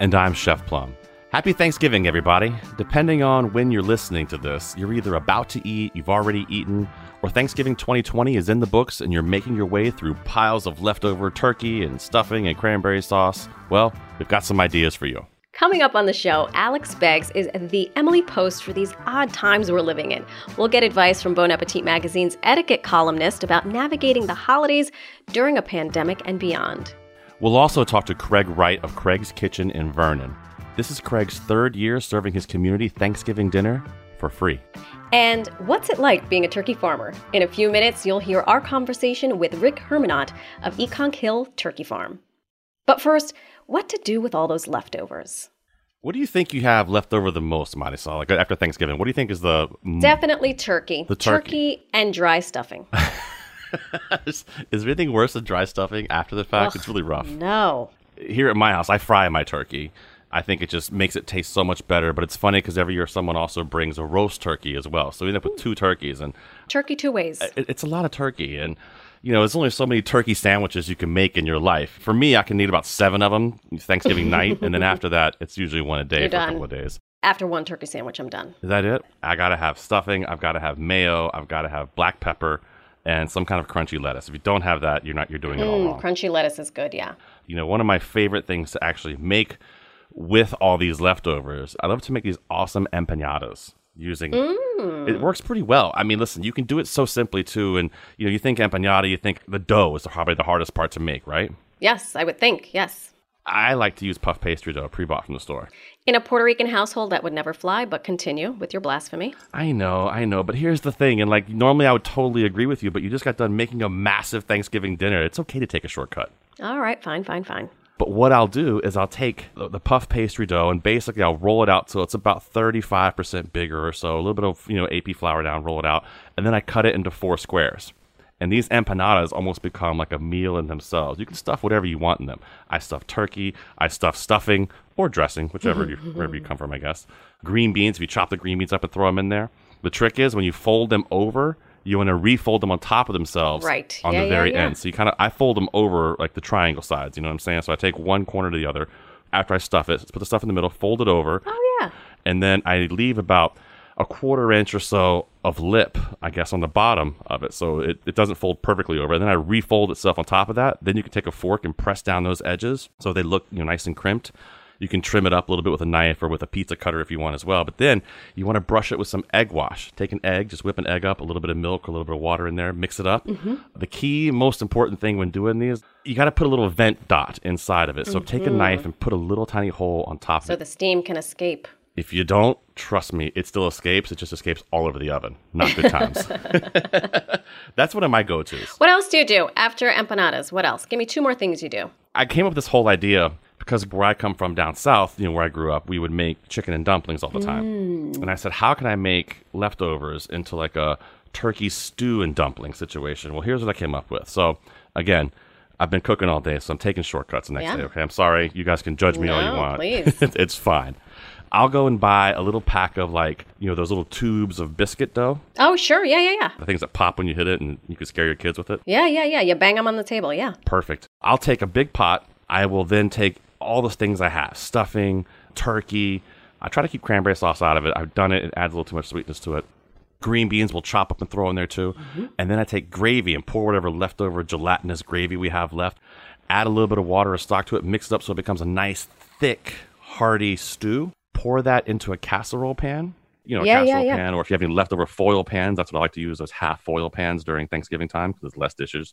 And I'm Chef Plum. Happy Thanksgiving, everybody. Depending on when you're listening to this, you're either about to eat, you've already eaten, or Thanksgiving 2020 is in the books and you're making your way through piles of leftover turkey and stuffing and cranberry sauce. Well, we've got some ideas for you. Coming up on the show, Alex Beggs is the Emily Post for these odd times we're living in. We'll get advice from Bon Appetit magazine's etiquette columnist about navigating the holidays during a pandemic and beyond. We'll also talk to Craig Wright of Craig's Kitchen in Vernon. This is Craig's third year serving his community Thanksgiving dinner for free. And what's it like being a turkey farmer? In a few minutes, you'll hear our conversation with Rick Hermonot of Ekonk Hill Turkey Farm. But first, what to do with all those leftovers? What do you think you have left over the most, Marisol? Like after Thanksgiving, what do you think is the definitely turkey? The turkey, turkey and dry stuffing. is, there anything worse than dry stuffing after the fact? Ugh, it's really rough. No. Here at my house, I fry my turkey. I think it just makes it taste so much better. But it's funny because every year someone also brings a roast turkey as well. So we end up with two turkeys, and turkey two ways. It, it's a lot of turkey, and you know, there's only so many turkey sandwiches you can make in your life. For me, I can eat about seven of them Thanksgiving night, and then after that, it's usually one a day You're for done. a couple of days. After one turkey sandwich, I'm done. Is that it? I gotta have stuffing. I've got to have mayo. I've got to have black pepper and some kind of crunchy lettuce. If you don't have that, you're not you're doing it all Mm, wrong. crunchy lettuce is good, yeah. You know, one of my favorite things to actually make with all these leftovers, I love to make these awesome empanadas using Mm. it works pretty well. I mean, listen, you can do it so simply too and you know, you think empanada, you think the dough is probably the hardest part to make, right? Yes, I would think, yes. I like to use puff pastry dough pre-bought from the store. In a Puerto Rican household, that would never fly, but continue with your blasphemy. I know, I know, but here's the thing, and like normally I would totally agree with you, but you just got done making a massive Thanksgiving dinner. It's okay to take a shortcut. All right, fine, fine, fine. But what I'll do is I'll take the, the puff pastry dough and basically I'll roll it out so it's about 35% bigger or so, a little bit of, you know, AP flour down, roll it out, and then I cut it into four squares. And these empanadas almost become like a meal in themselves. You can stuff whatever you want in them. I stuff turkey, I stuff stuffing or dressing, whichever you, wherever you come from, I guess. Green beans, if you chop the green beans up and throw them in there. The trick is when you fold them over, you want to refold them on top of themselves Right. on Yeah, the yeah, very yeah. end. So you kind of I fold them over like the triangle sides. You know what I'm saying? So I take one corner to the other. After I stuff it, put the stuff in the middle, fold it over, Oh, yeah. and then I leave about a quarter inch or so of lip, I guess, on the bottom of it, so it, it doesn't fold perfectly over. And then I refold itself on top of that. Then you can take a fork and press down those edges so they look you know nice and crimped. You can trim it up a little bit with a knife or with a pizza cutter if you want as well. But then you want to brush it with some egg wash. Take an egg, just whip an egg up, a little bit of milk, a little bit of water in there, mix it up. Mm-hmm. The key, most important thing when doing these, you got to put a little vent dot inside of it. So take a knife mm-hmm. and put a little tiny hole on top of So the steam can escape. If you don't, trust me, it still escapes. It just escapes all over the oven. Not good times. That's one of my go tos. What else do you do after empanadas? What else? Give me two more things you do. I came up with this whole idea because where I come from down south, you know, where I grew up, we would make chicken and dumplings all the time. Mm. And I said, how can I make leftovers into like a turkey stew and dumpling situation? Well, here's what I came up with. So, again, I've been cooking all day, so I'm taking shortcuts the next Yeah. day. Okay, I'm sorry. You guys can judge me all you want. please. it's fine. I'll go and buy a little pack of like, you know, those little tubes of biscuit dough, Oh, sure. Yeah, yeah, yeah. the things that pop when you hit it and you can scare your kids with it. Yeah, yeah, yeah. You bang them on the table. Yeah. Perfect. I'll take a big pot. I will then take all the things I have stuffing, turkey. I try to keep cranberry sauce out of it. I've done it, it adds a little too much sweetness to it. Green beans we'll chop up and throw in there too. Mm-hmm. And then I take gravy and pour whatever leftover gelatinous gravy we have left. Add a little bit of water or stock to it, mix it up so it becomes a nice, thick, hearty stew. Pour that into a casserole pan. You know, a Yeah, yeah, casserole yeah. pan, or if you have any leftover foil pans, that's what I like to use, those half foil pans during Thanksgiving time because there's less dishes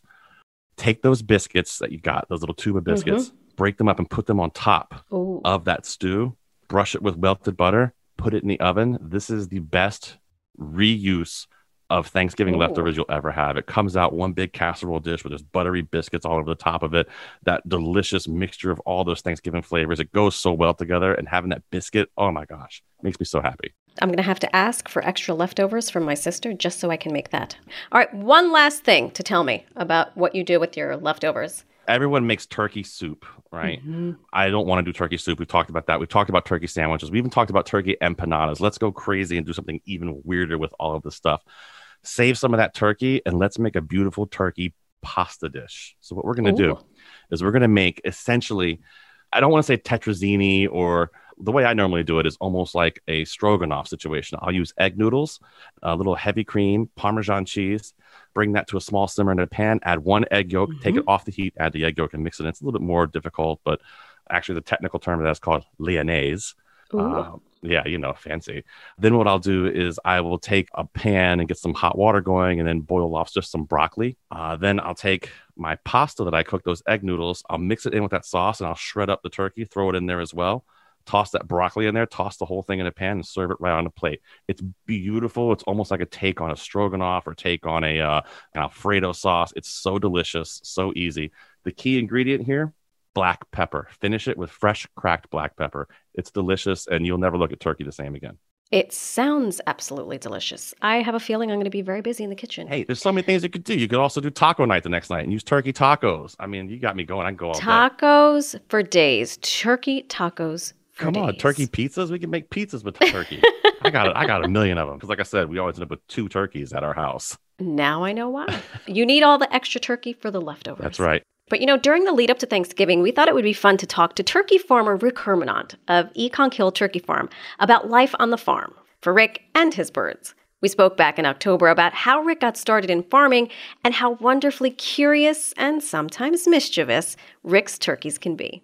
take those biscuits that you got, those little tube of mm-hmm. biscuits, break them up and put them on top Ooh. of that stew, brush it with melted butter, put it in the oven. This is the best reuse of Thanksgiving Ooh. leftovers you'll ever have. It comes out one big casserole dish with just buttery biscuits all over the top of it. That delicious mixture of all those Thanksgiving flavors. It goes so well together. And having that biscuit, oh my gosh, makes me so happy. I'm going to have to ask for extra leftovers from my sister just so I can make that. All right, one last thing to tell me about what you do with your leftovers. Everyone makes turkey soup, right? Mm-hmm. I don't want to do turkey soup. We've talked about that. We've talked about turkey sandwiches. We even talked about turkey empanadas. Let's go crazy and do something even weirder with all of this stuff. Save some of that turkey and let's make a beautiful turkey pasta dish. So, what we're going to do is we're going to make essentially, I don't want to say tetrazzini or the way I normally do it is almost like a stroganoff situation. I'll use egg noodles, a little heavy cream, Parmesan cheese, bring that to a small simmer in a pan, add one egg yolk, take it mm-hmm. off the heat, add the egg yolk, and mix it in. It's a little bit more difficult, but actually, the technical term of that is called lyonnaise. Uh, yeah, you know, fancy. Then what I'll do is I will take a pan and get some hot water going and then boil off just some broccoli. Uh, then I'll take my pasta that I cooked, those egg noodles, I'll mix it in with that sauce and I'll shred up the turkey, throw it in there as well. Toss that broccoli in there, toss the whole thing in a pan and serve it right on a plate. It's beautiful. It's almost like a take on a stroganoff or take on a uh, an Alfredo sauce. It's so delicious, so easy. The key ingredient here black pepper. Finish it with fresh cracked black pepper. It's delicious, and you'll never look at turkey the same again. It sounds absolutely delicious. I have a feeling I'm going to be very busy in the kitchen. Hey, there's so many things you could do. You could also do taco night the next night and use turkey tacos. I mean, you got me going. I can go all day. tacos for days. Turkey tacos for Come on, turkey pizzas. We can make pizzas with turkey. I got it. I got a million of them because, like I said, we always end up with two turkeys at our house. Now I know why. you need all the extra turkey for the leftovers. That's right. But you know, during the lead up to Thanksgiving, we thought it would be fun to talk to turkey farmer Rick Hermonot of Ekonk Hill Turkey Farm about life on the farm for Rick and his birds. We spoke back in October about how Rick got started in farming and how wonderfully curious and sometimes mischievous Rick's turkeys can be.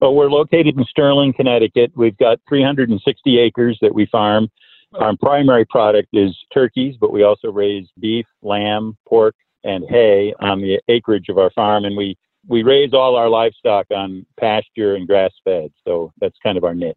Well, we're located in Sterling, Connecticut. We've got 360 acres that we farm. Our primary product is turkeys, but we also raise beef, lamb, pork, and hay on the acreage of our farm. And we, we raise all our livestock on pasture and grass fed. So that's kind of our niche.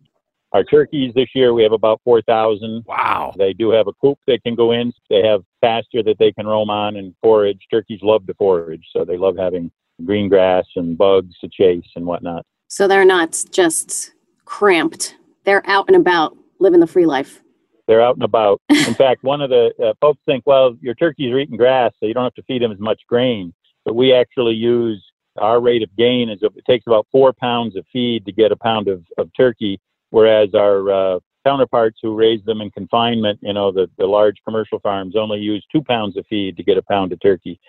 Our turkeys this year, we have about 4,000. Wow. They do have a coop they can go in. They have pasture that they can roam on and forage. Turkeys love to forage, so they love having green grass and bugs to chase and whatnot. So they're not just cramped. They're out and about living the free life. They're out and about. In fact, one of the uh, folks think, well, your turkeys are eating grass, so you don't have to feed them as much grain. But we actually use our rate of gain is it takes about four pounds of feed to get a pound of, of turkey, whereas our uh, counterparts who raise them in confinement, you know, the, the large commercial farms only use two pounds of feed to get a pound of turkey.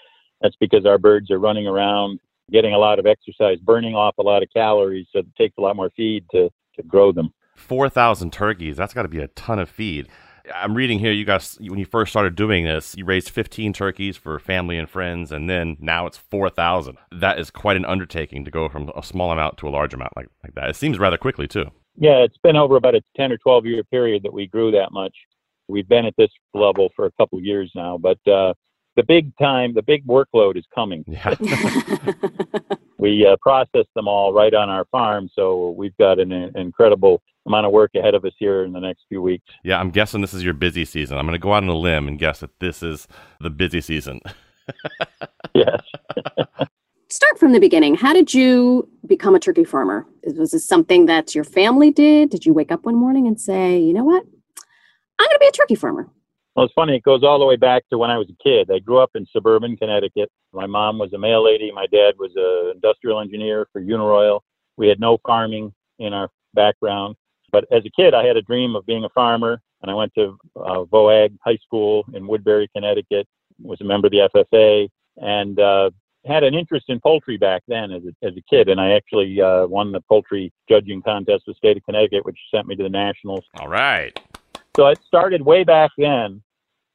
That's because our birds are running around, getting a lot of exercise, burning off a lot of calories, so it takes a lot more feed to, to grow them. 4,000 turkeys. That's got to be a ton of feed. I'm reading here, you guys, when you first started doing this, you raised 15 turkeys for family and friends, and then now it's 4,000. That is quite an undertaking to go from a small amount to a large amount like, like that. It seems rather quickly, too. Yeah, it's been over about a 10 or 12 year period that we grew that much. We've been at this level for a couple of years now, but uh, the big time, the big workload is coming. Yeah. We uh, process them all right on our farm, so we've got an, an incredible amount of work ahead of us here in the next few weeks. yeah, I'm guessing this is your busy season. I'm going to go out on a limb and guess that this is the busy season. Yes. Start from the beginning. How did you become a turkey farmer? Was this something that your family did? Did you wake up one morning and say, you know what? I'm going to be a turkey farmer? Well, it's funny. It goes all the way back to when I was a kid. I grew up in suburban Connecticut. My mom was a mail lady. My dad was an industrial engineer for Uniroyal. We had no farming in our background. But as a kid, I had a dream of being a farmer, and I went to uh, VOAG High School in Woodbury, Connecticut. Was a member of the FFA, and uh, had an interest in poultry back then as a, as a kid. And I actually uh, won the poultry judging contest with the state of Connecticut, which sent me to the nationals. All right. So it started way back then.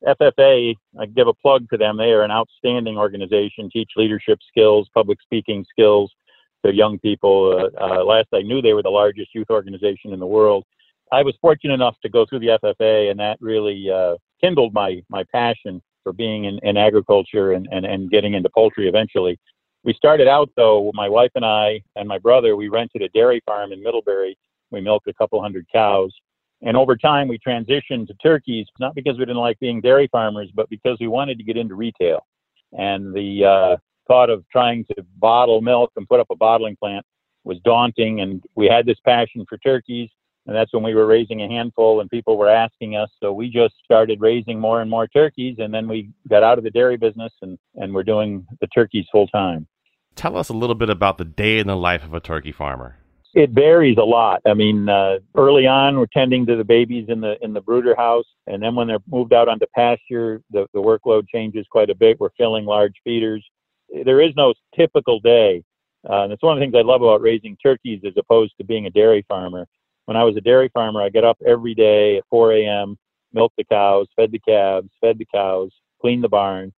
FFA, I give a plug to them. They are an outstanding organization, teach leadership skills, public speaking skills to young people. Uh, uh, last I knew, they were the largest youth organization in the world. I was fortunate enough to go through the FFA, and that really uh, kindled my my passion for being in, in agriculture and, and, and getting into poultry eventually. We started out, though, my wife and I and my brother, we rented a dairy farm in Middlebury. We milked a couple hundred cows And over time, we transitioned to turkeys, not because we didn't like being dairy farmers, but because we wanted to get into retail. And the uh, thought of trying to bottle milk and put up a bottling plant was daunting. And we had this passion for turkeys. And that's when we were raising a handful and people were asking us. So we just started raising more and more turkeys. And then we got out of the dairy business and, and we're doing the turkeys full time. Tell us a little bit about the day in the life of a turkey farmer. It varies a lot. I mean, uh, early on, we're tending to the babies in the in the brooder house, and then when they're moved out onto pasture, the, the workload changes quite a bit. We're filling large feeders. There is no typical day, uh, and it's one of the things I love about raising turkeys as opposed to being a dairy farmer. When I was a dairy farmer, I get up every day at 4 a.m., milked the cows, fed the calves, fed the cows, cleaned the barn,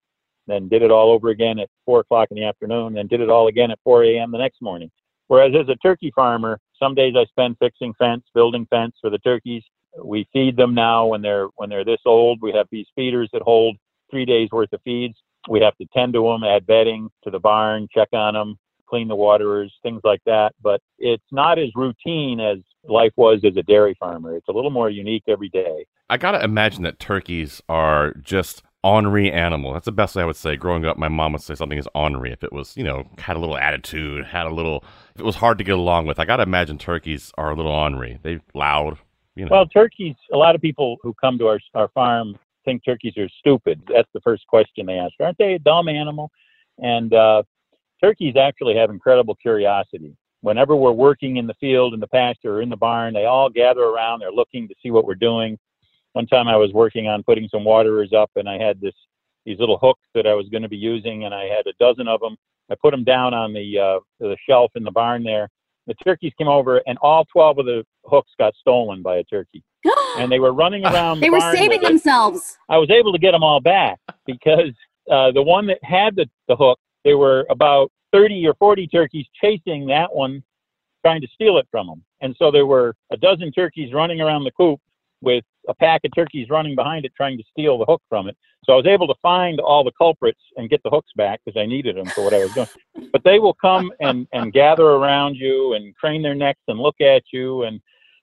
then did it all over again at 4 o'clock in the afternoon, then did it all again at 4 a.m. the next morning. Whereas as a turkey farmer, some days I spend fixing fence, building fence for the turkeys. We feed them now when they're when they're this old. We have these feeders that hold three days worth of feeds. We have to tend to them, add bedding to the barn, check on them, clean the waterers, things like that. But it's not as routine as life was as a dairy farmer. It's a little more unique every day. I gotta imagine that turkeys are just ornery animal. That's the best way I would say. Growing up, my mom would say something is ornery if it was, you know, had a little attitude, had a little, if it was hard to get along with. I got to imagine turkeys are a little ornery. They loud, you know. Well, turkeys, a lot of people who come to our, our farm think turkeys are stupid. That's the first question they ask. Aren't they a dumb animal? And uh, turkeys actually have incredible curiosity. Whenever we're working in the field, in the pasture, or in the barn, they all gather around. They're looking to see what we're doing one time I was working on putting some waterers up and I had this these little hooks that I was going to be using and I had a dozen of them. I put them down on the uh, the shelf in the barn there. The turkeys came over and all 12 of the hooks got stolen by a turkey. and they were running around. they the were saving themselves. I was able to get them all back because uh, the one that had the, the hook, there were about 30 or 40 turkeys chasing that one, trying to steal it from them. And so there were a dozen turkeys running around the coop with a pack of turkeys running behind it trying to steal the hook from it. So I was able to find all the culprits and get the hooks back because I needed them for what I was doing. But they will come and, and gather around you and crane their necks and look at you and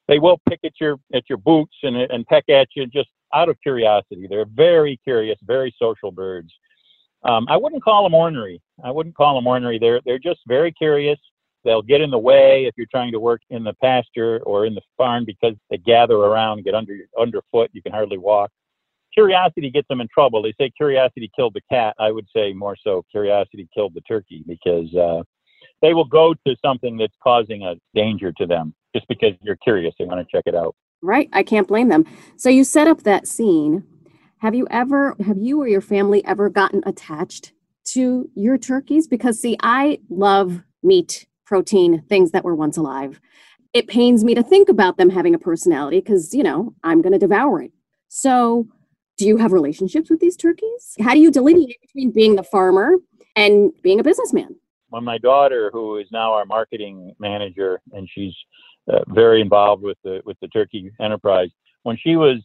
they will pick at your at your boots and and peck at you just out of curiosity. They're very curious, very social birds. Um, I wouldn't call them ornery. I wouldn't call them ornery. They're they're just very curious. They'll get in the way if you're trying to work in the pasture or in the barn because they gather around, get under underfoot. You can hardly walk. Curiosity gets them in trouble. They say curiosity killed the cat. I would say more so curiosity killed the turkey because uh, they will go to something that's causing a danger to them just because you're curious. They want to check it out. Right. I can't blame them. So you set up that scene. Have you ever, have you or your family ever gotten attached to your turkeys? Because see, I love meat, protein, things that were once alive. It pains me to think about them having a personality because, you know, I'm going to devour it. So do you have relationships with these turkeys? How do you delineate between being the farmer and being a businessman? When my daughter, who is now our marketing manager, and she's uh, very involved with the with the turkey enterprise. When she was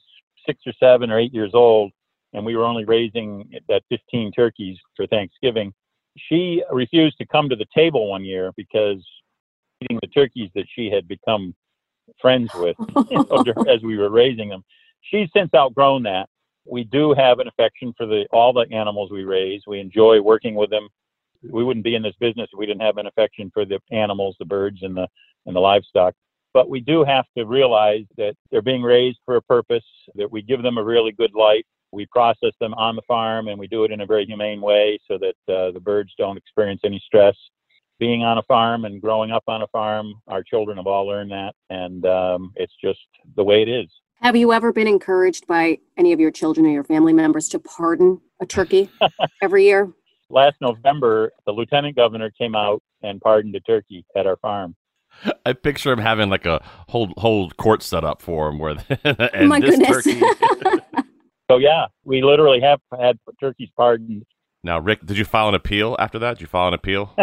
six or seven or eight years old, and we were only raising that 15 turkeys for Thanksgiving, she refused to come to the table one year because eating the turkeys that she had become friends with as we were raising them. She's since outgrown that. We do have an affection for the all the animals we raise. We enjoy working with them. We wouldn't be in this business if we didn't have an affection for the animals, the birds, and the and the livestock but we do have to realize that they're being raised for a purpose, that we give them a really good life. We process them on the farm and we do it in a very humane way so that uh, the birds don't experience any stress. Being on a farm and growing up on a farm, our children have all learned that, and um, it's just the way it is. Have you ever been encouraged by any of your children or your family members to pardon a turkey every year? Last November, the lieutenant governor came out and pardoned a turkey at our farm. I picture him having like a whole whole court set up for him where oh and My this goodness. turkey. So yeah, we literally have had turkeys pardoned. now, Rick, did you file an appeal after that? Did you file an appeal?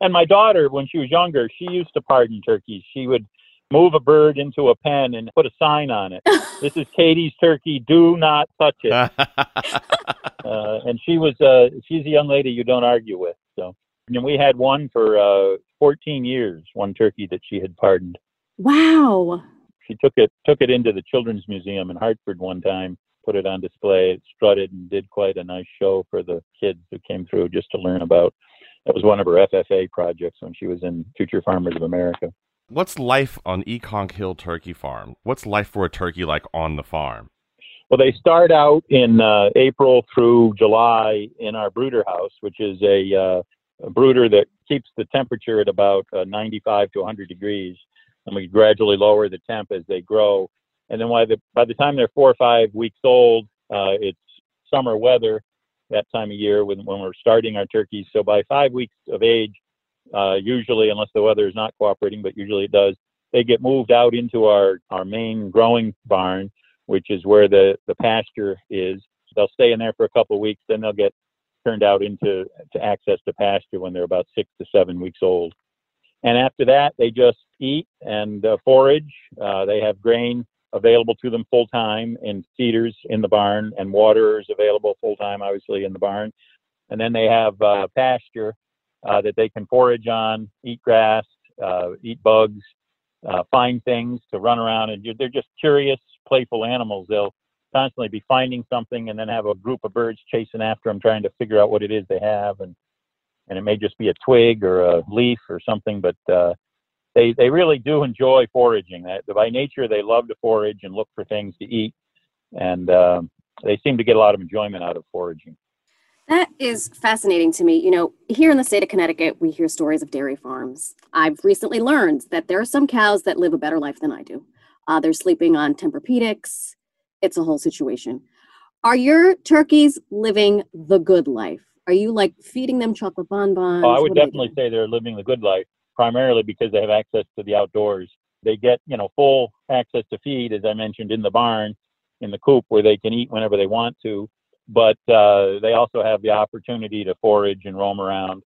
And my daughter, when she was younger, she used to pardon turkeys. She would move a bird into a pen and put a sign on it. this is Katie's turkey. Do not touch it. Uh, and she was uh, she's a young lady you don't argue with. So and we had one for uh, 14 years, one turkey that she had pardoned. wow. she took it took it into the Children's Museum in Hartford one time, put it on display, it strutted and did quite a nice show for the kids who came through just to learn about. That was one of her FFA projects when she was in Future Farmers of America. What's life on Ekonk Hill Turkey Farm? What's life for a turkey like on the farm? Well, they start out in uh, April through July in our brooder house, which is a, uh, a brooder that keeps the temperature at about uh, 95 to 100 degrees, and we gradually lower the temp as they grow. And then by the by the time they're four or five weeks old, uh, it's summer weather that time of year when, when we're starting our turkeys. So by five weeks of age, uh, usually, unless the weather is not cooperating, but usually it does, they get moved out into our, our main growing barn which is where the, the pasture is. They'll stay in there for a couple of weeks, then they'll get turned out into to access to pasture when they're about six to seven weeks old. And after that, they just eat and uh, forage. Uh, they have grain available to them full time in feeders in the barn, and water is available full time, obviously, in the barn. And then they have uh, pasture uh, that they can forage on, eat grass, uh, eat bugs, uh, find things to run around, and they're just curious playful animals. They'll constantly be finding something and then have a group of birds chasing after them, trying to figure out what it is they have. And, and it may just be a twig or a leaf or something, but uh, they, they really do enjoy foraging. That, by nature, they love to forage and look for things to eat. And uh, they seem to get a lot of enjoyment out of foraging. That is fascinating to me. You know, here in the state of Connecticut, we hear stories of dairy farms. I've recently learned that there are some cows that live a better life than I do. Uh, they're sleeping on Tempur-Pedics. It's a whole situation. Are your turkeys living the good life? Are you like feeding them chocolate bonbons? Oh, I would definitely say they're living the good life, primarily because they have access to the outdoors. They get, you know, full access to feed, as I mentioned, in the barn, in the coop, where they can eat whenever they want to. But uh, they also have the opportunity to forage and roam around,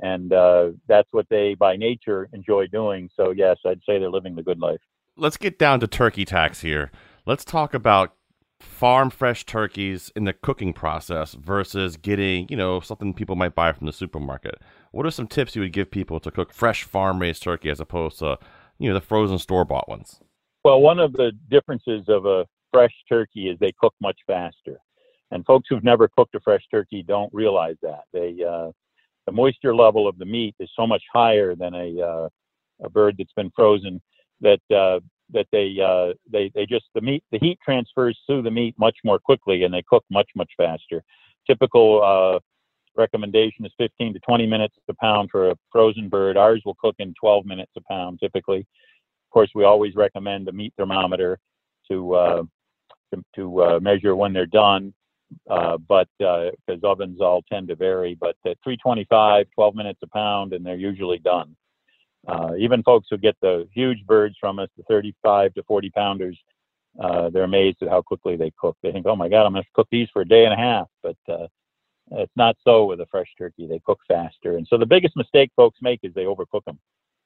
and uh, that's what they, by nature, enjoy doing. So yes, I'd say they're living the good life let's get down to turkey tax here. Let's talk about farm fresh turkeys in the cooking process versus getting, you know, something people might buy from the supermarket. What are some tips you would give people to cook fresh farm raised turkey as opposed to, you know, the frozen store bought ones? Well, one of the differences of a fresh turkey is they cook much faster. And folks who've never cooked a fresh turkey don't realize that. They uh, the moisture level of the meat is so much higher than a uh, a bird that's been frozen that uh, that they uh, they they just the meat the heat transfers through the meat much more quickly and they cook much much faster. Typical uh, recommendation is 15 to 20 minutes a pound for a frozen bird. Ours will cook in 12 minutes a pound typically. Of course, we always recommend a meat thermometer to uh, to, to measure when they're done. Uh, but because uh, ovens all tend to vary, but at 325, 12 minutes a pound, and they're usually done. Uh, even folks who get the huge birds from us, the 35 to 40 pounders, uh, they're amazed at how quickly they cook. They think, oh my God, I'm going to cook these for a day and a half. But uh, it's not so with a fresh turkey. They cook faster. And so the biggest mistake folks make is they overcook them.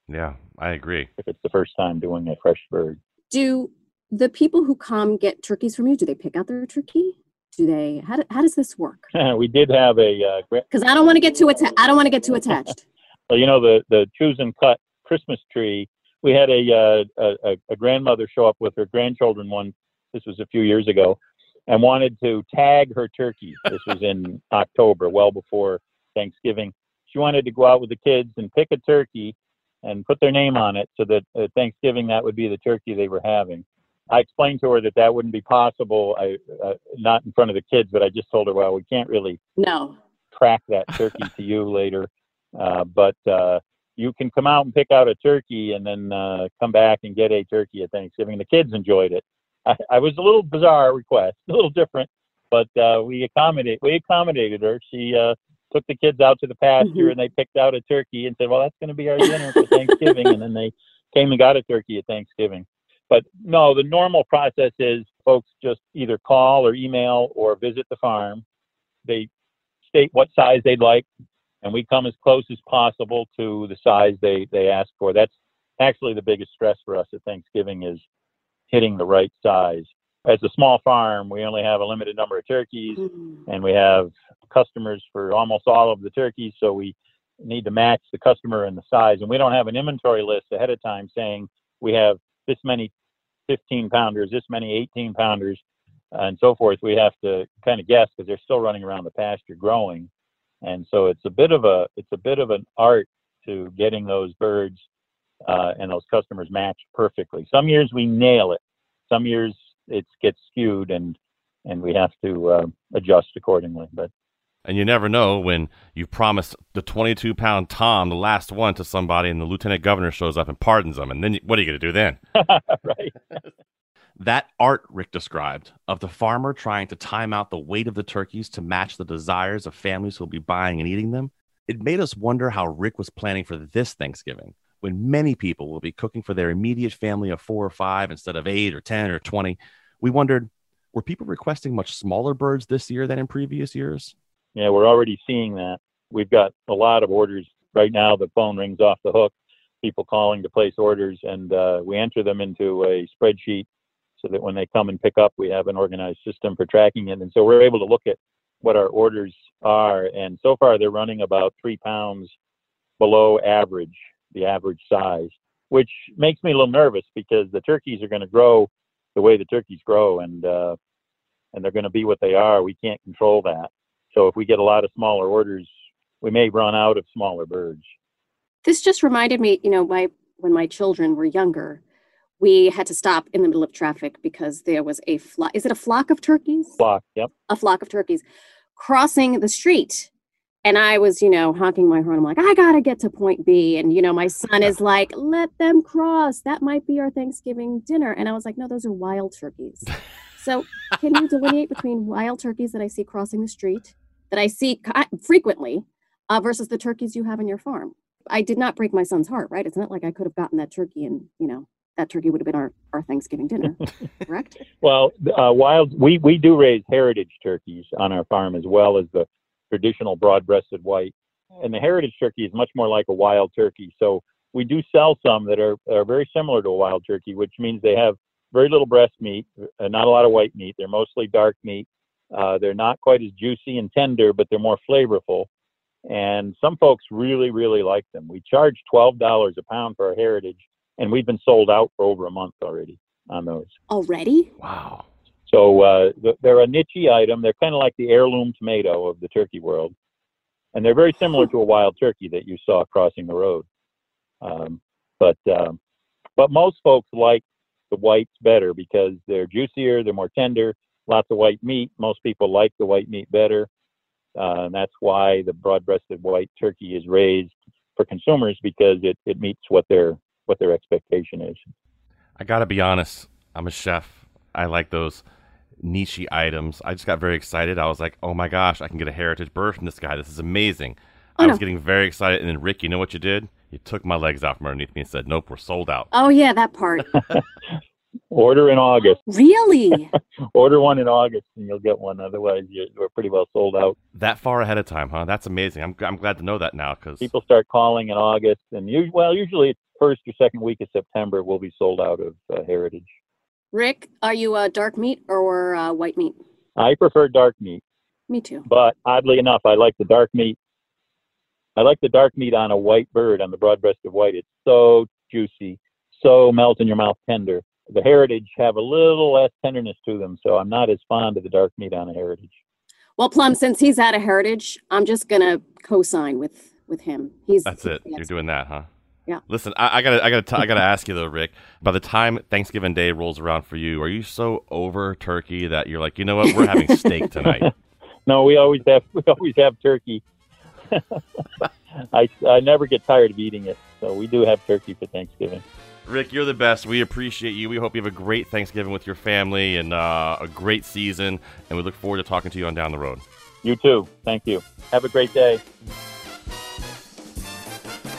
Yeah, I agree. If it's the first time doing a fresh bird. Do the people who come get turkeys from you, do they pick out their turkey? Do they, how, do, how does this work? we did have a, because uh, I don't want to get too attached. I don't want to get too attached. well, you know, the, the choose and cut Christmas tree. We had a, uh, a, a grandmother show up with her grandchildren one. This was a few years ago, and wanted to tag her turkey. This was in October, well before Thanksgiving. She wanted to go out with the kids and pick a turkey and put their name on it so that uh, Thanksgiving that would be the turkey they were having. I explained to her that that wouldn't be possible, I, uh, not in front of the kids, but I just told her, well, we can't really no track that turkey to you later. Uh, but uh, you can come out and pick out a turkey and then uh, come back and get a turkey at Thanksgiving. The kids enjoyed it. I, I was a little bizarre request, a little different, but uh, we accommodate we accommodated her. She uh, took the kids out to the pasture mm-hmm. and they picked out a turkey and said, "Well, that's going to be our dinner for Thanksgiving." and then they came and got a turkey at Thanksgiving. But no, the normal process is folks just either call or email or visit the farm. They state what size they'd like, and we come as close as possible to the size they they ask for. That's actually the biggest stress for us at Thanksgiving is hitting the right size. As a small farm, we only have a limited number of turkeys, mm-hmm. and we have customers for almost all of the turkeys, so we need to match the customer and the size. And we don't have an inventory list ahead of time saying we have this many 15 pounders, this many 18 pounders, and so forth. We have to kind of guess because they're still running around the pasture growing, and so it's a bit of a it's a bit of an art to getting those birds uh, and those customers matched perfectly. Some years we nail it, some years it gets skewed, and and we have to uh, adjust accordingly. But and you never know when you promised the 22 pound Tom, the last one, to somebody, and the lieutenant governor shows up and pardons them. And then what are you going to do then? right. that art Rick described of the farmer trying to time out the weight of the turkeys to match the desires of families who'll be buying and eating them, it made us wonder how Rick was planning for this Thanksgiving when many people will be cooking for their immediate family of four or five instead of eight or 10 or 20. We wondered, were people requesting much smaller birds this year than in previous years? Yeah, we're already seeing that. We've got a lot of orders right now. The phone rings off the hook, people calling to place orders, and uh, we enter them into a spreadsheet so that when they come and pick up, we have an organized system for tracking it. And so we're able to look at what our orders are. And so far, they're running about three pounds below average, the average size, which makes me a little nervous because the turkeys are going to grow the way the turkeys grow, and uh, and they're going to be what they are. We can't control that. So if we get a lot of smaller orders, we may run out of smaller birds. This just reminded me, you know, my when my children were younger, we had to stop in the middle of traffic because there was a flock. Is it a flock of turkeys? Flock, yep. A flock of turkeys crossing the street. And I was, you know, honking my horn. I'm like, I gotta get to point B. And, you know, my son is like, let them cross. That might be our Thanksgiving dinner. And I was like, no, those are wild turkeys. So can you delineate between wild turkeys that I see crossing the street, that I see frequently, uh, versus the turkeys you have in your farm? I did not break my son's heart, right? It's not like I could have gotten that turkey and, you know, that turkey would have been our, our Thanksgiving dinner, correct? Well, uh, wild, we, we do raise heritage turkeys on our farm as well as the traditional broad-breasted white. And the heritage turkey is much more like a wild turkey. So we do sell some that are, are very similar to a wild turkey, which means they have very little breast meat, uh, not a lot of white meat. They're mostly dark meat. Uh, they're not quite as juicy and tender, but they're more flavorful. And some folks really, really like them. We charge $12 a pound for our heritage and we've been sold out for over a month already on those. Already? Wow. So uh, they're a niche item. They're kind of like the heirloom tomato of the turkey world, and they're very similar to a wild turkey that you saw crossing the road. Um, but um, but most folks like the whites better because they're juicier, they're more tender, lots of white meat. Most people like the white meat better, uh, and that's why the broad-breasted white turkey is raised for consumers because it, it meets what they're what their expectation is. I got to be honest. I'm a chef. I like those niche items. I just got very excited. I was like, oh my gosh, I can get a heritage bird from this guy. This is amazing. Oh, I was no. getting very excited. And then, Rick, you know what you did? You took my legs out from underneath me and said, nope, we're sold out. Oh, yeah, that part. Order in August. Really? Order one in August and you'll get one. Otherwise, you're, you're pretty well sold out. That far ahead of time, huh? That's amazing. I'm, I'm glad to know that now because people start calling in August, and you, well, usually it's first or second week of September. We'll be sold out of uh, Heritage. Rick, are you a dark meat or uh, white meat? I prefer dark meat. Me too. But oddly enough, I like the dark meat. I like the dark meat on a white bird, on the broad-breasted white. It's so juicy, so melt in your mouth tender the heritage have a little less tenderness to them, so I'm not as fond of the dark meat on a heritage. Well, Plum, since he's at a heritage, I'm just gonna co-sign with with him. He's that's it. You're doing that, huh? Yeah. Listen, I, I gotta, I gotta, I gotta ask you though, Rick. By the time Thanksgiving Day rolls around for you, are you so over turkey that you're like, you know what, we're having steak tonight? no, we always have, we always have turkey. I, I never get tired of eating it, so we do have turkey for Thanksgiving. Rick, you're the best. We appreciate you. We hope you have a great Thanksgiving with your family and uh, a great season. And we look forward to talking to you on down the road. You too. Thank you. Have a great day.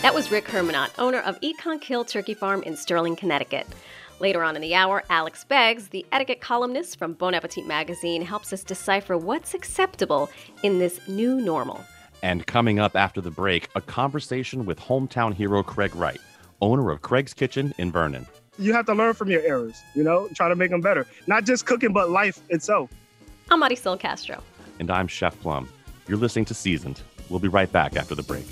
That was Rick Hermonot, owner of Ekonk Hill Turkey Farm in Sterling, Connecticut. Later on in the hour, Alex Beggs, the etiquette columnist from Bon Appetit magazine, helps us decipher what's acceptable in this new normal. And coming up after the break, a conversation with hometown hero Craig Wright owner of Craig's Kitchen in Vernon. You have to learn from your errors, you know, try to make them better. Not just cooking, but life itself. I'm Marisol Castro. And I'm Chef Plum. You're listening to Seasoned. We'll be right back after the break.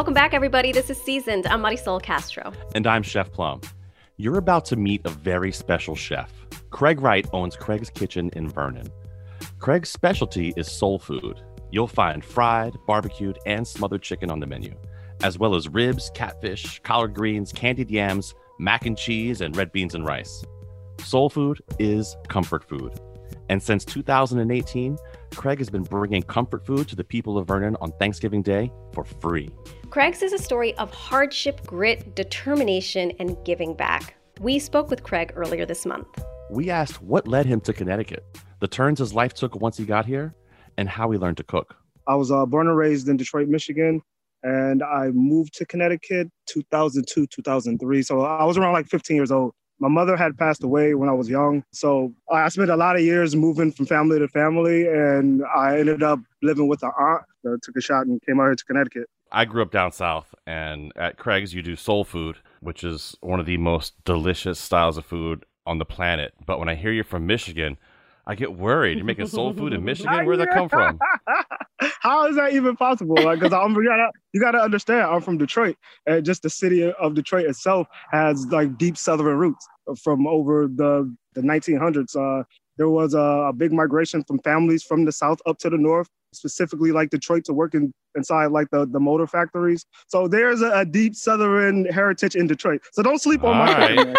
Welcome back, everybody. This is Seasoned. I'm Marisol Castro. And I'm Chef Plum. You're about to meet a very special chef. Craig Wright owns Craig's Kitchen in Vernon. Craig's specialty is soul food. You'll find fried, barbecued, and smothered chicken on the menu, as well as ribs, catfish, collard greens, candied yams, mac and cheese, and red beans and rice. Soul food is comfort food. And since 2018, Craig has been bringing comfort food to the people of Vernon on Thanksgiving Day for free. Craig's is a story of hardship, grit, determination, and giving back. We spoke with Craig earlier this month. We asked what led him to Connecticut, the turns his life took once he got here, and how he learned to cook. I was uh, born and raised in Detroit, Michigan, and I moved to Connecticut 2002, 2003. So I was around like 15 years old. My mother had passed away when I was young. So I spent a lot of years moving from family to family, and I ended up living with an aunt that took a shot and came out here to Connecticut. I grew up down south, and at Craig's, you do soul food, which is one of the most delicious styles of food on the planet. But when I hear you're from Michigan, I get worried. You're making soul food in Michigan? Where'd that come from? How is that even possible? Like, because I'm you gotta you gotta understand, I'm from Detroit, and just the city of Detroit itself has like deep Southern roots from over the the 1900s. Uh, there was a, a, big migration from families from the south up to the north, specifically like Detroit, to work in, inside like the, the motor factories. So there's a, a deep Southern heritage in Detroit. So don't sleep on All my right.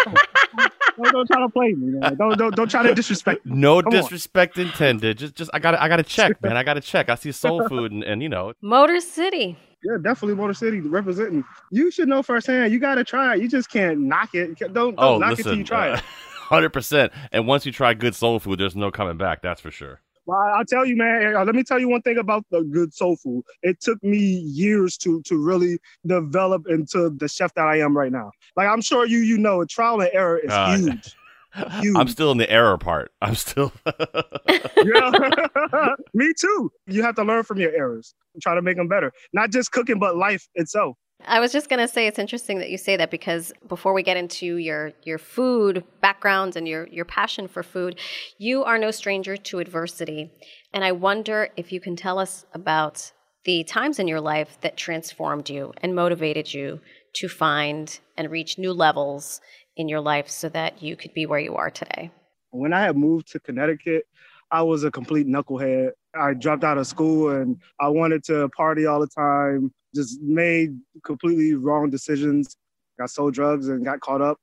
don't, don't, try to play me. Man. Don't, don't don't try to disrespect. Me. No Come disrespect on. intended. Just just I got I got to check, man. I got to check. I see soul food and, and you know Motor City. Yeah, definitely Motor City representing. You should know firsthand. You got to try it. You just can't knock it. Don't, don't oh, knock listen, it till you try uh, it. Hundred percent. And once you try good soul food, there's no coming back. That's for sure. Well, I'll tell you, man. Let me tell you one thing about the good soul food. It took me years to to really develop into the chef that I am right now. Like I'm sure you you know, trial and error is uh, huge. Huge. I'm still in the error part. I'm still. yeah. Me too. You have to learn from your errors. Try to make them better. Not just cooking, but life itself. I was just going to say it's interesting that you say that because before we get into your your food backgrounds and your your passion for food, you are no stranger to adversity. And I wonder if you can tell us about the times in your life that transformed you and motivated you to find and reach new levels in your life so that you could be where you are today. When I had moved to Connecticut, I was a complete knucklehead. I dropped out of school and I wanted to party all the time, just made completely wrong decisions, got sold drugs and got caught up.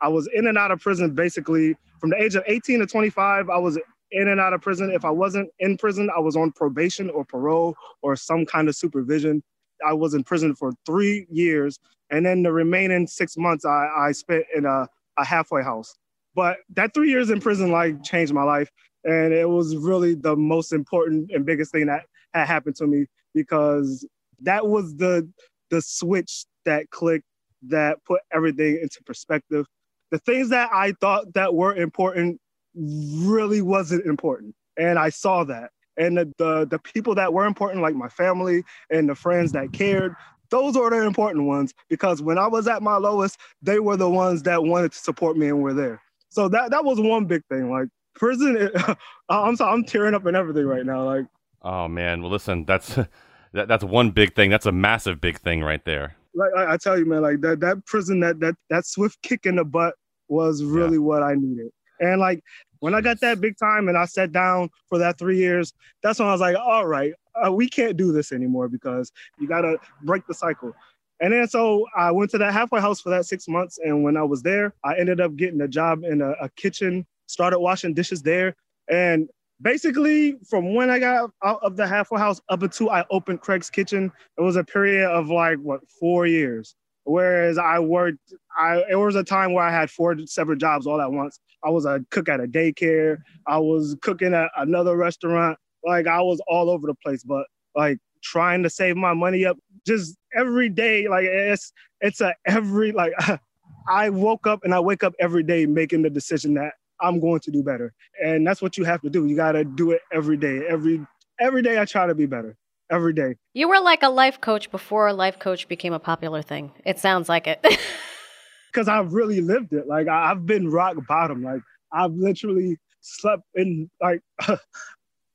I was in and out of prison basically from the age of 18 to 25. I was in and out of prison. If I wasn't in prison, I was on probation or parole or some kind of supervision. I was in prison for three years. And then the remaining six months I, I spent in a, a halfway house. But that three years in prison like changed my life and it was really the most important and biggest thing that had happened to me because that was the the switch that clicked that put everything into perspective the things that i thought that were important really wasn't important and i saw that and the, the, the people that were important like my family and the friends that cared those are the important ones because when i was at my lowest they were the ones that wanted to support me and were there so that that was one big thing like prison. I'm sorry, I'm tearing up and everything right now. Like, oh man, well listen, that's that, that's one big thing. That's a massive big thing right there. Like I, I tell you, man, like that that prison, that that that swift kick in the butt was really yeah. what I needed. And like when I got that big time and I sat down for that three years, that's when I was like, all right, uh, we can't do this anymore because you got to break the cycle. And then so I went to that halfway house for that six months. And when I was there, I ended up getting a job in a, a kitchen started washing dishes there. And basically, from when I got out of the halfway house up until I opened Craig's Kitchen, it was a period of like, what, four years. Whereas I worked, I it was a time where I had four separate jobs all at once. I was a cook at a daycare. I was cooking at another restaurant. Like I was all over the place, but like trying to save my money up just every day. Like it's it's a every like I woke up and I wake up every day making the decision that I'm going to do better. And that's what you have to do. You got to do it every day. Every every day I try to be better. Every day. You were like a life coach before a life coach became a popular thing. It sounds like it. Cuz I've really lived it. Like I've been rock bottom. Like I've literally slept in like like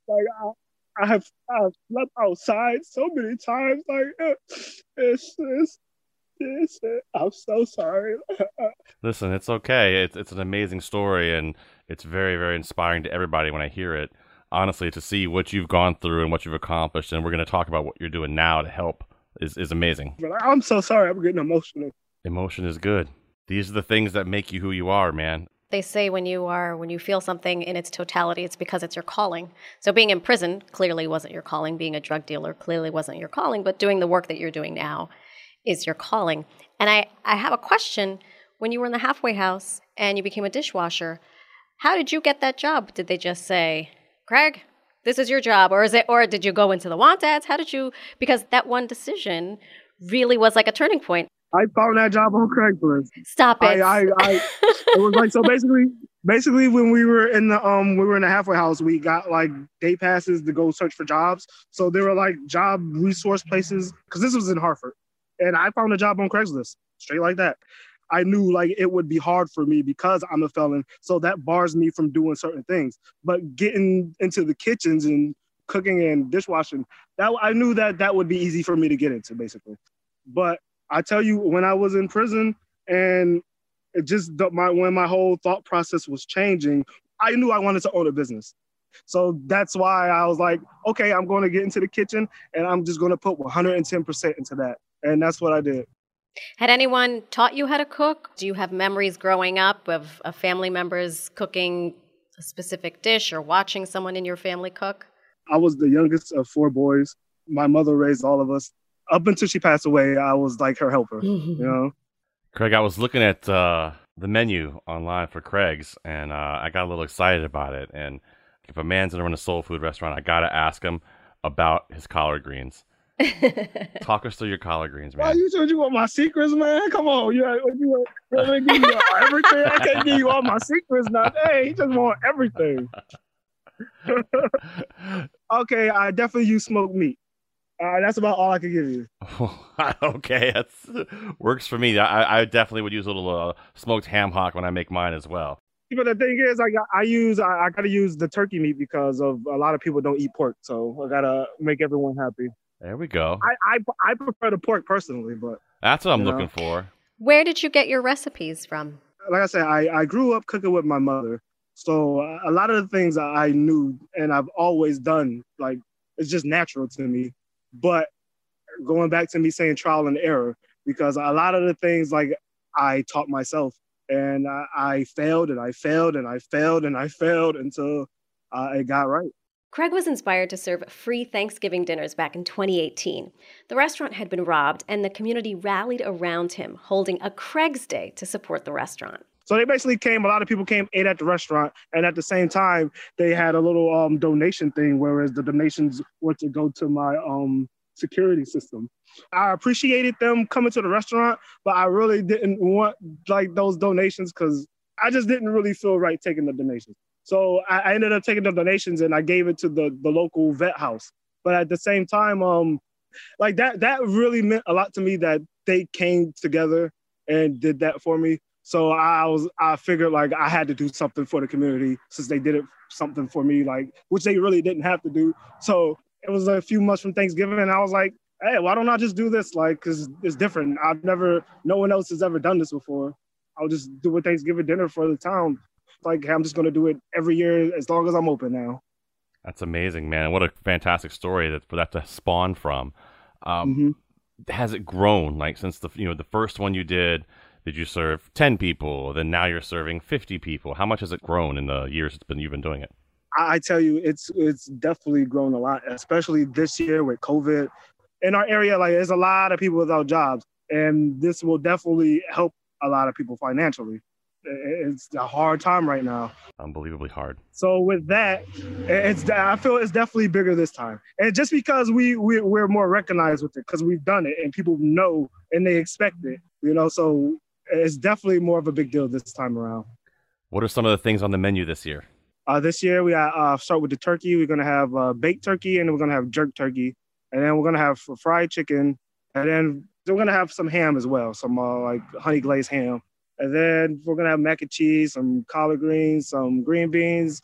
I, I have I've slept outside so many times. Like it's it's, it's I'm so sorry. Listen, it's okay. It's it's an amazing story, and it's very very inspiring to everybody when I hear it. Honestly, to see what you've gone through and what you've accomplished, and we're going to talk about what you're doing now to help is is amazing. But I'm so sorry. I'm getting emotional. Emotion is good. These are the things that make you who you are, man. They say when you are when you feel something in its totality, it's because it's your calling. So being in prison clearly wasn't your calling. Being a drug dealer clearly wasn't your calling. But doing the work that you're doing now is your calling. And I, I have a question. When you were in the halfway house and you became a dishwasher, how did you get that job? Did they just say, Craig, this is your job, or is it, or did you go into the want ads? How did you? Because that one decision really was like a turning point. I found that job on Craigslist. Stop it. I, I, I it was like so basically basically when we were in the um we were in the halfway house, we got like day passes to go search for jobs. So there were like job resource places because this was in Hartford. And I found a job on Craigslist, straight like that. I knew like it would be hard for me because I'm a felon. So that bars me from doing certain things. But getting into the kitchens and cooking and dishwashing, that I knew that that would be easy for me to get into basically. But I tell you, when I was in prison and it just my when my whole thought process was changing, I knew I wanted to own a business. So that's why I was like, okay, I'm going to get into the kitchen and I'm just going to put 110% into that. And that's what I did. Had anyone taught you how to cook? Do you have memories growing up of, of family members cooking a specific dish or watching someone in your family cook? I was the youngest of four boys. My mother raised all of us up until she passed away, I was like her helper. you know. Craig, I was looking at uh, the menu online for Craig's, and uh, I got a little excited about it. And if a man's gonna run a soul food restaurant, I gotta ask him about his collard greens. Talk us through your collard greens, man. Why you said you want my secrets, man? Come on, you, you, want, you give me everything. I can't give you all my secrets now. Hey, he just want everything. okay, I definitely use smoked meat. Uh, that's about all I can give you. okay, that's works for me. I, I definitely would use a little uh, smoked ham hock when I make mine as well. But the thing is, I got I use I, I, gotta use the turkey meat because of a lot of people don't eat pork, so I gotta make everyone happy. There we go. I I, I prefer the pork personally, but that's what I'm looking know. for. Where did you get your recipes from? Like I said, I I grew up cooking with my mother, so a lot of the things I knew and I've always done, like it's just natural to me. But going back to me saying trial and error, because a lot of the things like I taught myself and I, I failed and I failed and I failed and I failed until uh, it got right. Craig was inspired to serve free Thanksgiving dinners back in 2018. The restaurant had been robbed, and the community rallied around him, holding a Craig's Day to support the restaurant. So they basically came. A lot of people came, ate at the restaurant, and at the same time, they had a little um, donation thing. Whereas the donations were to go to my um, security system. I appreciated them coming to the restaurant, but I really didn't want like those donations because I just didn't really feel right taking the donations. So I, I, ended up taking the donations and I gave it to the the local vet house. But at the same time, um, like that that really meant a lot to me that they came together and did that for me. So I was I figured like I had to do something for the community since they did it something for me, like which they really didn't have to do. So it was a few months from Thanksgiving, and I was like, hey, why don't I just do this? Like, cause it's different. I've never, no one else has ever done this before. I'll just do a Thanksgiving dinner for the town. Like, I'm just gonna do it every year as long as I'm open now. That's amazing, man. What a fantastic story that for that to spawn from. Um, mm-hmm. Has it grown like since the you know the first one you did? Did you serve 10 people? Then now you're serving 50 people. How much has it grown in the years it's been you've been doing it? I tell you, it's it's definitely grown a lot, especially this year with COVID. In our area, like there's a lot of people without jobs, and this will definitely help a lot of people financially. It's a hard time right now. Unbelievably hard. So with that, it's I feel it's definitely bigger this time, and just because we, we we're more recognized with it because we've done it and people know and they expect it, you know. So it's definitely more of a big deal this time around. What are some of the things on the menu this year? Uh, this year we uh, start with the turkey. We're gonna have uh, baked turkey, and we're gonna have jerk turkey, and then we're gonna have fried chicken, and then we're gonna have some ham as well, some uh, like honey glazed ham, and then we're gonna have mac and cheese, some collard greens, some green beans,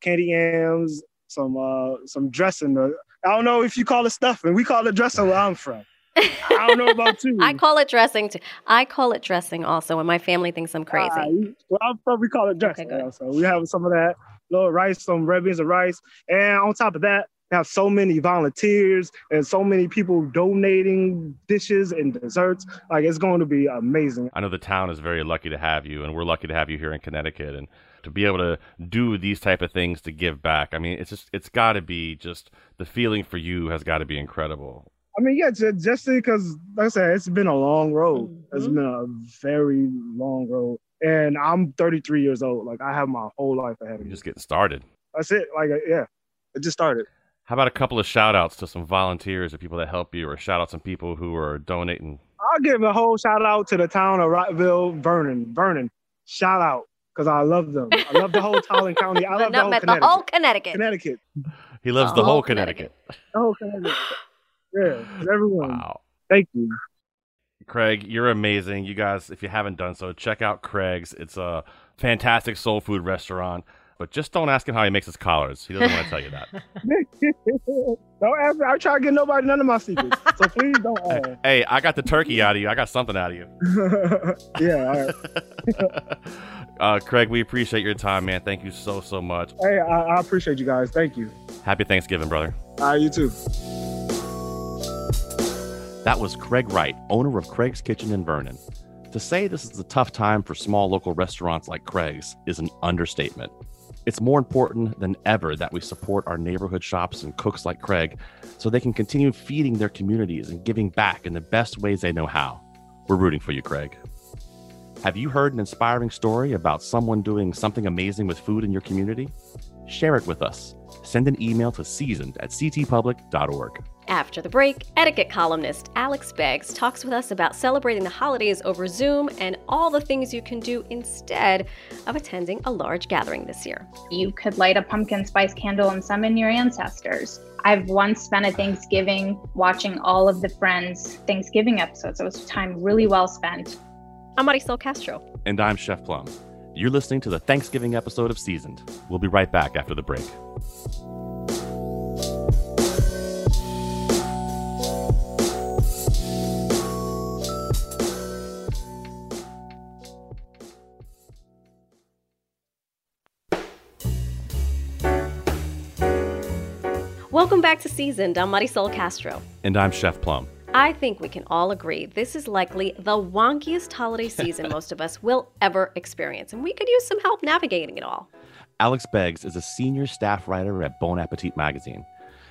candy yams, some uh, some dressing. I don't know if you call it stuffing. We call it dressing where I'm from. I don't know about you. I call it dressing too. I call it dressing also, and my family thinks I'm crazy. Ah, well, I'm from, we call it dressing. Okay, so we have some of that, little rice, some red beans and rice. And on top of that, have so many volunteers and so many people donating dishes and desserts. Like it's going to be amazing. I know the town is very lucky to have you, and we're lucky to have you here in Connecticut, and to be able to do these type of things to give back. I mean, it's just it's got to be just the feeling for you has got to be incredible. I mean, yeah, just because, like I said, it's been a long road. It's Mhm. been a very long road. And I'm 33 years old. Like, I have my whole life ahead of You're me. just getting started. That's it. Like, yeah, it just started. How about a couple of shout outs to some volunteers or people that help you, or shout out some people who are donating? I'll give a whole shout out to the town of Rockville, Vernon. Vernon, shout out because I love them. I love the whole Tolland County. I love the whole met the Connecticut. whole Connecticut. Connecticut. He loves The the whole whole Connecticut. Connecticut. The whole Connecticut. Yeah, everyone. Wow. Thank you. Craig, you're amazing. You guys, if you haven't done so, check out Craig's. It's a fantastic soul food restaurant. But just don't ask him how he makes his collars. He doesn't want to tell you that. don't ask me. I try to get nobody none of my secrets. So please don't ask. Hey, I got the turkey out of you. I got something out of you. yeah, all right. uh, Craig, we appreciate your time, man. Thank you so, so much. Hey, I, I appreciate you guys. Thank you. Happy Thanksgiving, brother. All right, you too. That was Craig Wright, owner of Craig's Kitchen in Vernon. To say this is a tough time for small local restaurants like Craig's is an understatement. It's more important than ever that we support our neighborhood shops and cooks like Craig so they can continue feeding their communities and giving back in the best ways they know how. We're rooting for you, Craig. Have you heard an inspiring story about someone doing something amazing with food in your community? Share it with us. Send an email to seasoned at ctpublic.org. After the break, etiquette columnist Alex Beggs talks with us about celebrating the holidays over Zoom and all the things you can do instead of attending a large gathering this year. You could light a pumpkin spice candle and summon your ancestors. I've once spent a Thanksgiving watching all of the Friends Thanksgiving episodes. It was time really well spent. I'm Marisol Castro. And I'm Chef Plum. You're listening to the Thanksgiving episode of Seasoned. We'll be right back after the break. Back to Seasoned. I'm Marisol Castro. And I'm Chef Plum. I think we can all agree this is likely the wonkiest holiday season most of us will ever experience, and we could use some help navigating it all. Alex Beggs is a senior staff writer at Bon Appetit magazine.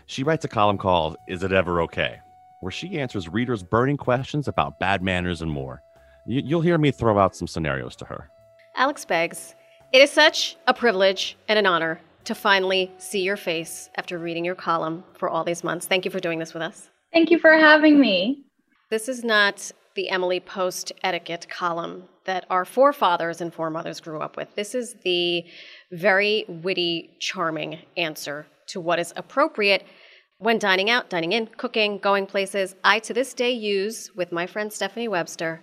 She writes a column called Is It Ever Okay? where she answers readers' burning questions about bad manners and more. You- You'll hear me throw out some scenarios to her. Alex Beggs, it is such a privilege and an honor to finally see your face after reading your column for all these months. Thank you for doing this with us. Thank you for having me. This is not the Emily Post etiquette column that our forefathers and foremothers grew up with. This is the very witty, charming answer to what is appropriate when dining out, dining in, cooking, going places. I to this day use with my friend Stephanie Webster.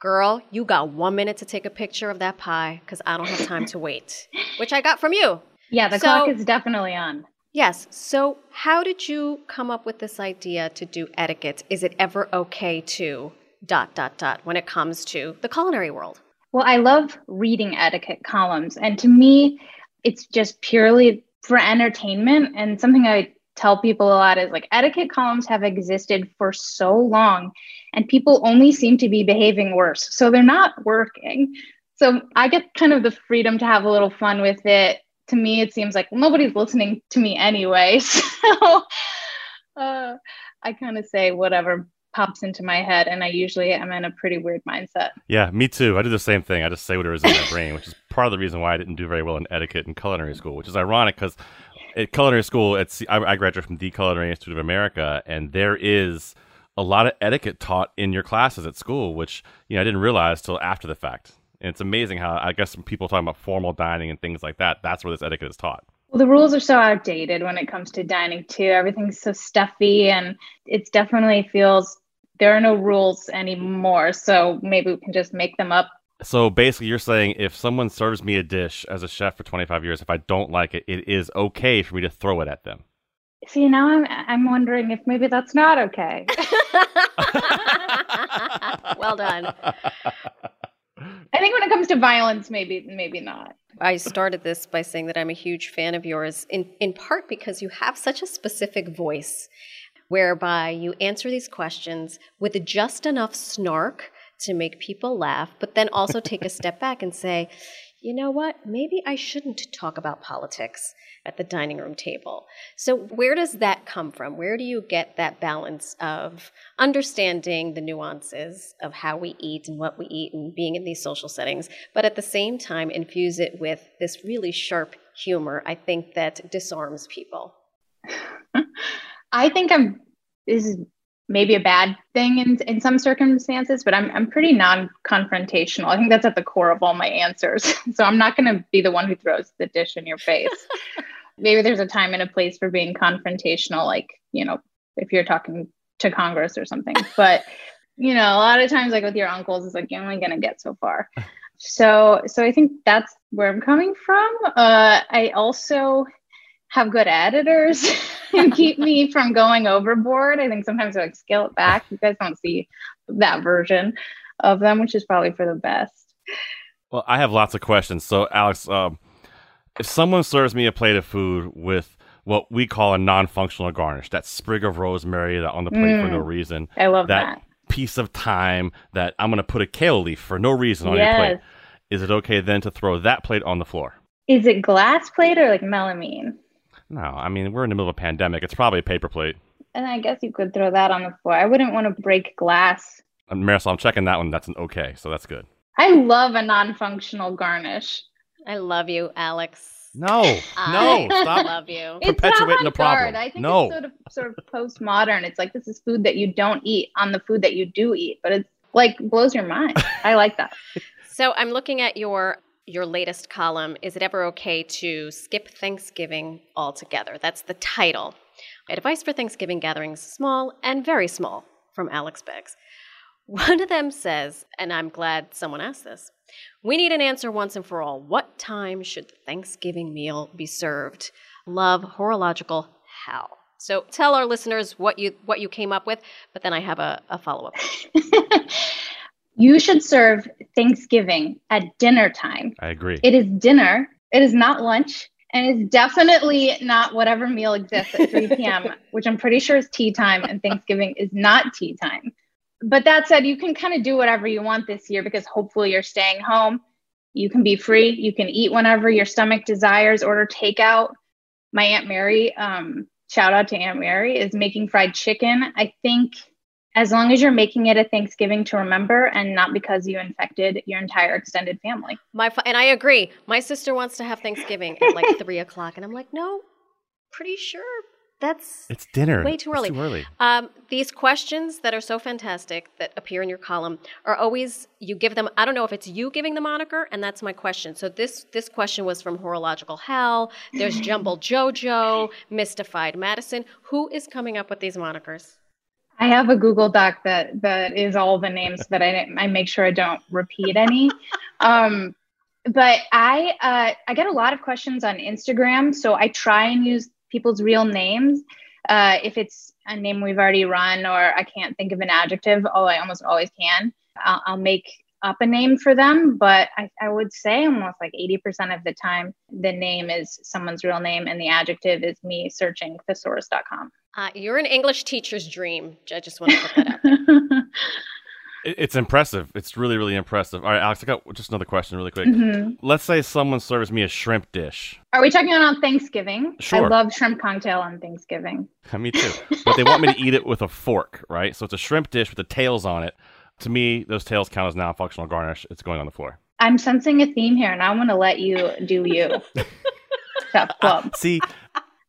Girl, you got one minute to take a picture of that pie because I don't have time to wait, which I got from you. Yeah, the So- clock is definitely on. Yes. So, how did you come up with this idea to do etiquette? Is it ever okay to dot dot dot when it comes to the culinary world? Well, I love reading etiquette columns. And to me, it's just purely for entertainment. And something I tell people a lot is like etiquette columns have existed for so long, and people only seem to be behaving worse. So they're not working. So I get kind of the freedom to have a little fun with it. To me, it seems like nobody's listening to me anyway. So uh, I kind of say whatever pops into my head. And I usually am in a pretty weird mindset. Yeah, me too. I do the same thing. I just say whatever is in my brain, which is part of the reason why I didn't do very well in etiquette in culinary school, which is ironic because at culinary school, I, I graduated from the Culinary Institute of America, and there is a lot of etiquette taught in your classes at school, which you know I didn't realize till after the fact. And it's amazing how I guess when people talking about formal dining and things like that, that's where this etiquette is taught. Well, the rules are so outdated when it comes to dining too. Everything's so stuffy, and it definitely feels there are no rules anymore. So maybe we can just make them up. So basically, you're saying if someone serves me a dish as a chef for 25 years, if I don't like it, it is okay for me to throw it at them. See, now I'm I'm wondering if maybe that's not okay. well done. I think when it comes to violence, maybe maybe not. I started this by saying that I'm a huge fan of yours, in, in part because you have such a specific voice, whereby you answer these questions with just enough snark to make people laugh, but then also take a step back and say, you know what, maybe I shouldn't talk about politics at the dining room table. So, where does that come from? Where do you get that balance of understanding the nuances of how we eat and what we eat and being in these social settings, but at the same time infuse it with this really sharp humor? I think that disarms people. I think I'm this is maybe a bad thing in, in some circumstances, but I'm, I'm pretty non confrontational. I think that's at the core of all my answers. so I'm not going to be the one who throws the dish in your face. maybe there's a time and a place for being confrontational, like, you know, if you're talking to Congress or something. But, you know, a lot of times, like with your uncles, it's like you're only going to get so far. So, so I think that's where I'm coming from. Uh, I also have good editors and keep me from going overboard. I think sometimes I like scale it back. You guys don't see that version of them, which is probably for the best. Well, I have lots of questions. So, Alex, um, if someone serves me a plate of food with what we call a non-functional garnish, that sprig of rosemary that on the plate mm, for no mm. reason, I love that, that. piece of thyme that I'm going to put a kale leaf for no reason on yes. your plate. Is it okay then to throw that plate on the floor? Is it glass plate or like melamine? No, I mean we're in the middle of a pandemic. It's probably a paper plate. And I guess you could throw that on the floor. I wouldn't want to break glass. And Marisol, I'm checking that one. That's an okay, so that's good. I love a non-functional garnish. I love you, Alex. No, no, stop. I love you. Perpetuating the problem. I think no. it's sort of sort of postmodern. It's like this is food that you don't eat on the food that you do eat, but it's like blows your mind. I like that. So I'm looking at your your latest column, Is It Ever Okay to Skip Thanksgiving Altogether? That's the title. Advice for Thanksgiving gatherings, small and very small, from Alex Beggs. One of them says, and I'm glad someone asked this we need an answer once and for all. What time should the Thanksgiving meal be served? Love Horological Hal. So tell our listeners what you what you came up with, but then I have a, a follow up. You should serve Thanksgiving at dinner time. I agree. It is dinner. It is not lunch. And it's definitely not whatever meal exists at 3 p.m., which I'm pretty sure is tea time, and Thanksgiving is not tea time. But that said, you can kind of do whatever you want this year because hopefully you're staying home. You can be free. You can eat whenever your stomach desires, order takeout. My Aunt Mary, um, shout out to Aunt Mary, is making fried chicken. I think as long as you're making it a Thanksgiving to remember and not because you infected your entire extended family. My and I agree. My sister wants to have Thanksgiving at like three o'clock, and I'm like, no, pretty sure that's it's dinner. Way too early. It's too early. Um, these questions that are so fantastic that appear in your column are always you give them. I don't know if it's you giving the moniker, and that's my question. So this this question was from Horological Hal. There's Jumble Jojo, Mystified Madison. Who is coming up with these monikers? I have a Google Doc that that is all the names that I I make sure I don't repeat any. um, but I uh, I get a lot of questions on Instagram, so I try and use people's real names. Uh, if it's a name we've already run or I can't think of an adjective, oh, I almost always can. I'll, I'll make up a name for them, but I, I would say almost like 80% of the time, the name is someone's real name and the adjective is me searching thesaurus.com. Uh, you're an English teacher's dream. I just want to put that out there. It's impressive. It's really, really impressive. All right, Alex, I got just another question really quick. Mm-hmm. Let's say someone serves me a shrimp dish. Are we talking about Thanksgiving? Sure. I love shrimp cocktail on Thanksgiving. me too. but they want me to eat it with a fork, right? So it's a shrimp dish with the tails on it. To me, those tails count as non-functional garnish. It's going on the floor. I'm sensing a theme here, and I want to let you do you. Tough club. See,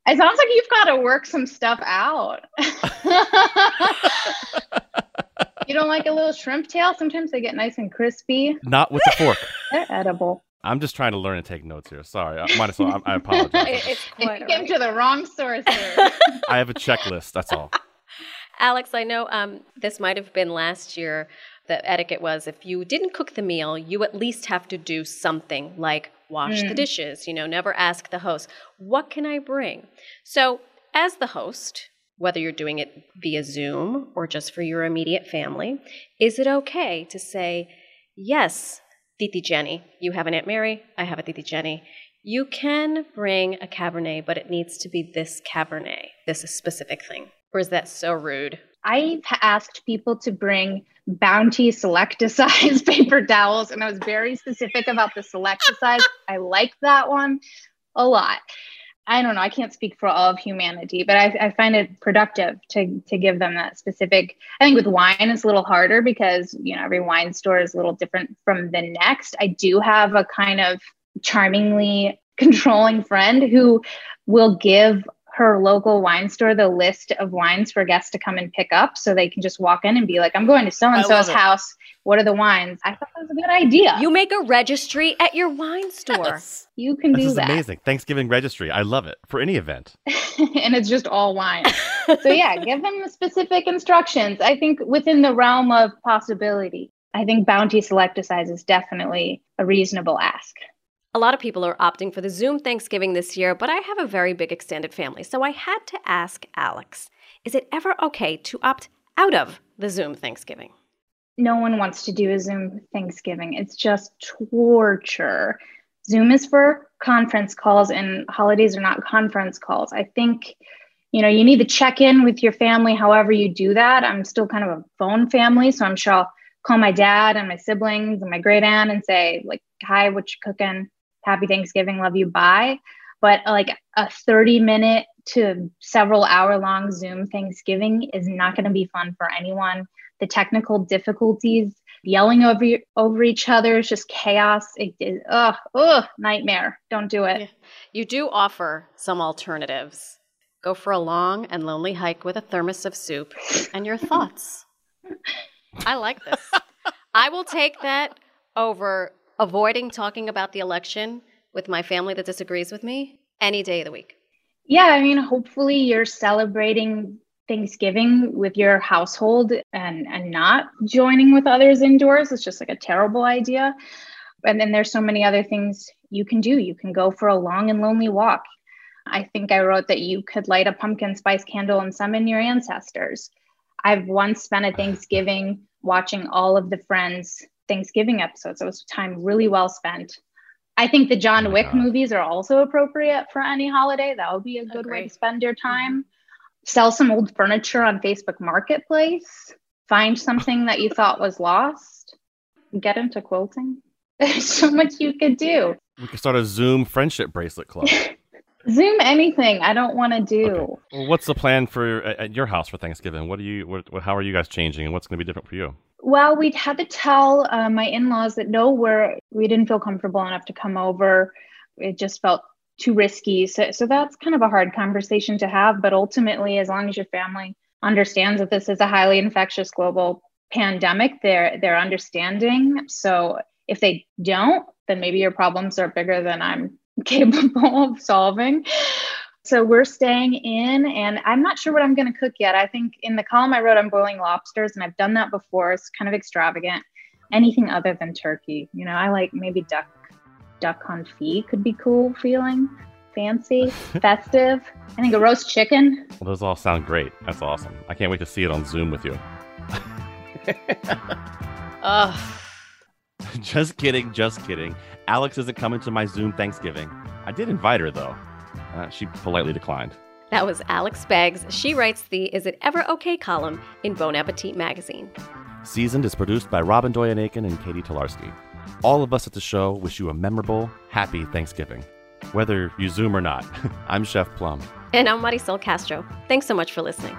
it sounds like you've got to work some stuff out. you don't like a little shrimp tail? Sometimes they get nice and crispy. Not with the fork. They're edible. I'm just trying to learn and take notes here. Sorry, I might as well. I, I apologize. It, it's quite you came to the wrong source. Here. I have a checklist. That's all. Alex, I know um, this might have been last year. The etiquette was if you didn't cook the meal, you at least have to do something like wash mm. the dishes. You know, never ask the host, "What can I bring?" So as the host, whether you're doing it via Zoom or just for your immediate family, is it okay to say, yes, Titi Jenny, you have an Aunt Mary, I have a Titi Jenny. You can bring a Cabernet, but it needs to be this Cabernet, this specific thing. Or is that so rude? I've asked people to bring Bounty size paper towels, and I was very specific about the size. I like that one a lot. I don't know. I can't speak for all of humanity, but I, I, find it productive to to give them that specific. I think with wine it's a little harder because you know every wine store is a little different from the next. I do have a kind of charmingly controlling friend who will give her local wine store the list of wines for guests to come and pick up so they can just walk in and be like, I'm going to so and so's house. What are the wines? I thought that was a good idea. You make a registry at your wine store. Yes. You can this do is that. amazing. Thanksgiving registry. I love it for any event. and it's just all wine. so, yeah, give them the specific instructions. I think within the realm of possibility, I think Bounty Select-A-Size is definitely a reasonable ask. A lot of people are opting for the Zoom Thanksgiving this year, but I have a very big extended family, so I had to ask Alex is it ever okay to opt out of the Zoom Thanksgiving? No one wants to do a Zoom Thanksgiving. It's just torture. Zoom is for conference calls, and holidays are not conference calls. I think you know you need to check in with your family however you do that i'm still kind of a phone family so i'm sure i'll call my dad and my siblings and my great aunt and say like hi what you cooking happy Thanksgiving, love you, bye. But uh, like a 30 minute to several hour long Zoom Thanksgiving is not going to be fun for anyone. The technical difficulties, yelling over over each other is just chaos. It is ugh, ugh, nightmare. Don't do it. You do offer some alternatives. Go for a long and lonely hike with a thermos of soup and your thoughts. I like this. I will take that over avoiding talking about the election with my family that disagrees with me any day of the week. Yeah, I mean, hopefully you're celebrating Thanksgiving with your household and and not joining with others indoors. It's just like a terrible idea. And then there's so many other things you can do. You can go for a long and lonely walk. I think I wrote that you could light a pumpkin spice candle and summon your ancestors. I've once spent a Thanksgiving watching all of the friends Thanksgiving episodes. It was time really well spent. I think the John oh Wick God. movies are also appropriate for any holiday. That would be a good way to spend your time. Mm-hmm. Sell some old furniture on Facebook Marketplace. Find something that you thought was lost. Get into quilting. There's so much you could do. We could start a Zoom friendship bracelet club. Zoom anything. I don't want to do. Okay. Well, what's the plan for at your house for Thanksgiving? What do you? What, how are you guys changing, and what's going to be different for you? Well, we had to tell uh, my in-laws that no, we're we didn't feel comfortable enough to come over. It just felt too risky. So, so that's kind of a hard conversation to have. But ultimately, as long as your family understands that this is a highly infectious global pandemic, they're they're understanding. So if they don't, then maybe your problems are bigger than I'm capable of solving. So we're staying in, and I'm not sure what I'm going to cook yet. I think in the column I wrote, I'm boiling lobsters, and I've done that before. It's kind of extravagant. Anything other than turkey, you know, I like maybe duck, duck confit could be cool feeling, fancy, festive. I think a roast chicken. Well, those all sound great. That's awesome. I can't wait to see it on Zoom with you. Ugh. just kidding, just kidding. Alex isn't coming to my Zoom Thanksgiving. I did invite her though. Uh, she politely declined. That was Alex Beggs. She writes the Is It Ever Okay column in Bon Appetit magazine. Seasoned is produced by Robyn Doyon-Aitken and Catie Talarski. All of us at the show wish you a memorable, happy Thanksgiving. Whether you Zoom or not, I'm Chef Plum. And I'm Marisol Castro. Thanks so much for listening.